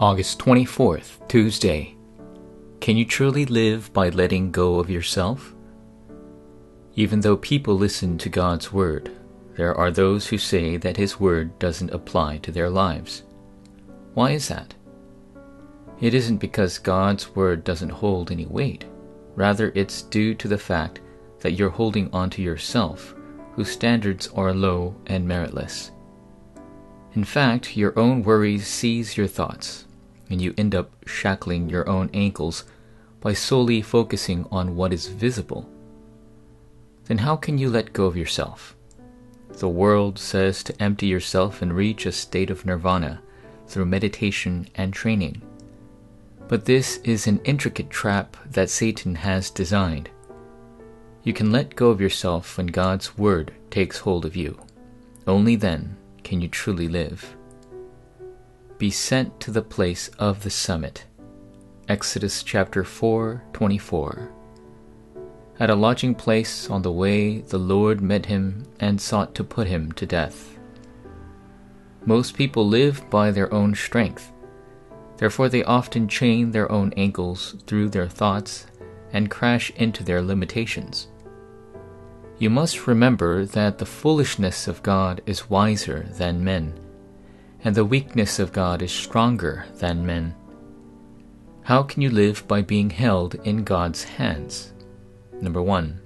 August 24th, Tuesday. Can you truly live by letting go of yourself? Even though people listen to God's Word, there are those who say that His Word doesn't apply to their lives. Why is that? It isn't because God's Word doesn't hold any weight. Rather, it's due to the fact that you're holding on to yourself, whose standards are low and meritless. In fact, your own worries seize your thoughts, and you end up shackling your own ankles by solely focusing on what is visible. Then how can you let go of yourself? The world says to empty yourself and reach a state of nirvana through meditation and training. But this is an intricate trap that Satan has designed. You can let go of yourself when God's Word takes hold of you. Only then can you truly live be sent to the place of the summit. Exodus chapter 4 24. At a lodging place on the way, the Lord met him and sought to put him to death. Most people live by their own strength. Therefore, they often chain their own ankles through their thoughts and crash into their limitations. You must remember that the foolishness of God is wiser than men and the weakness of God is stronger than men. How can you live by being held in God's hands? Number one,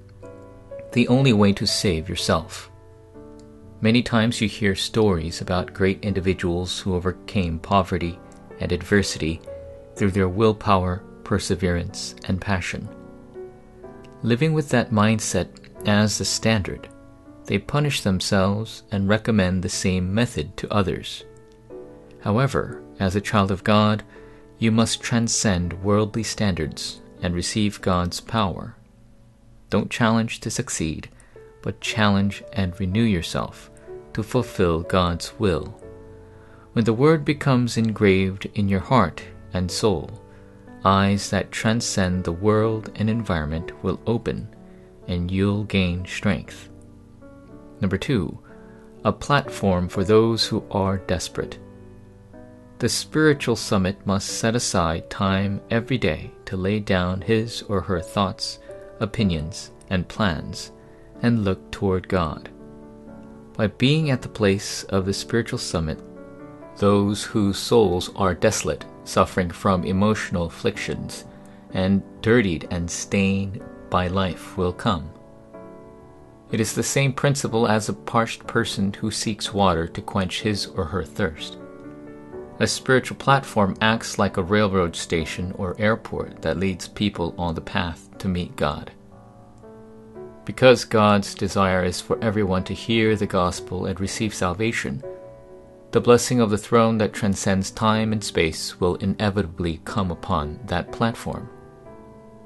the only way to save yourself. Many times you hear stories about great individuals who overcame poverty and adversity through their willpower, perseverance, and passion. Living with that mindset as the standard, they punish themselves and recommend the same method to others. However, as a child of God, you must transcend worldly standards and receive God's power. Don't challenge to succeed, but challenge and renew yourself to fulfill God's will. When the Word becomes engraved in your heart and soul, eyes that transcend the world and environment will open and you'll gain strength. Number two, a platform for those who are desperate. The spiritual summit must set aside time every day to lay down his or her thoughts, opinions, and plans and look toward God. By being at the place of the spiritual summit, those whose souls are desolate, suffering from emotional afflictions, and dirtied and stained by life will come. It is the same principle as a parched person who seeks water to quench his or her thirst. A spiritual platform acts like a railroad station or airport that leads people on the path to meet God. Because God's desire is for everyone to hear the gospel and receive salvation, the blessing of the throne that transcends time and space will inevitably come upon that platform.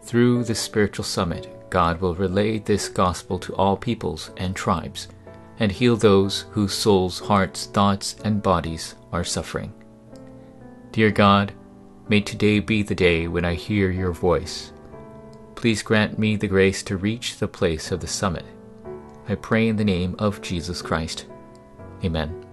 Through the spiritual summit, God will relay this gospel to all peoples and tribes and heal those whose souls, hearts, thoughts, and bodies are suffering. Dear God, may today be the day when I hear your voice. Please grant me the grace to reach the place of the summit. I pray in the name of Jesus Christ. Amen.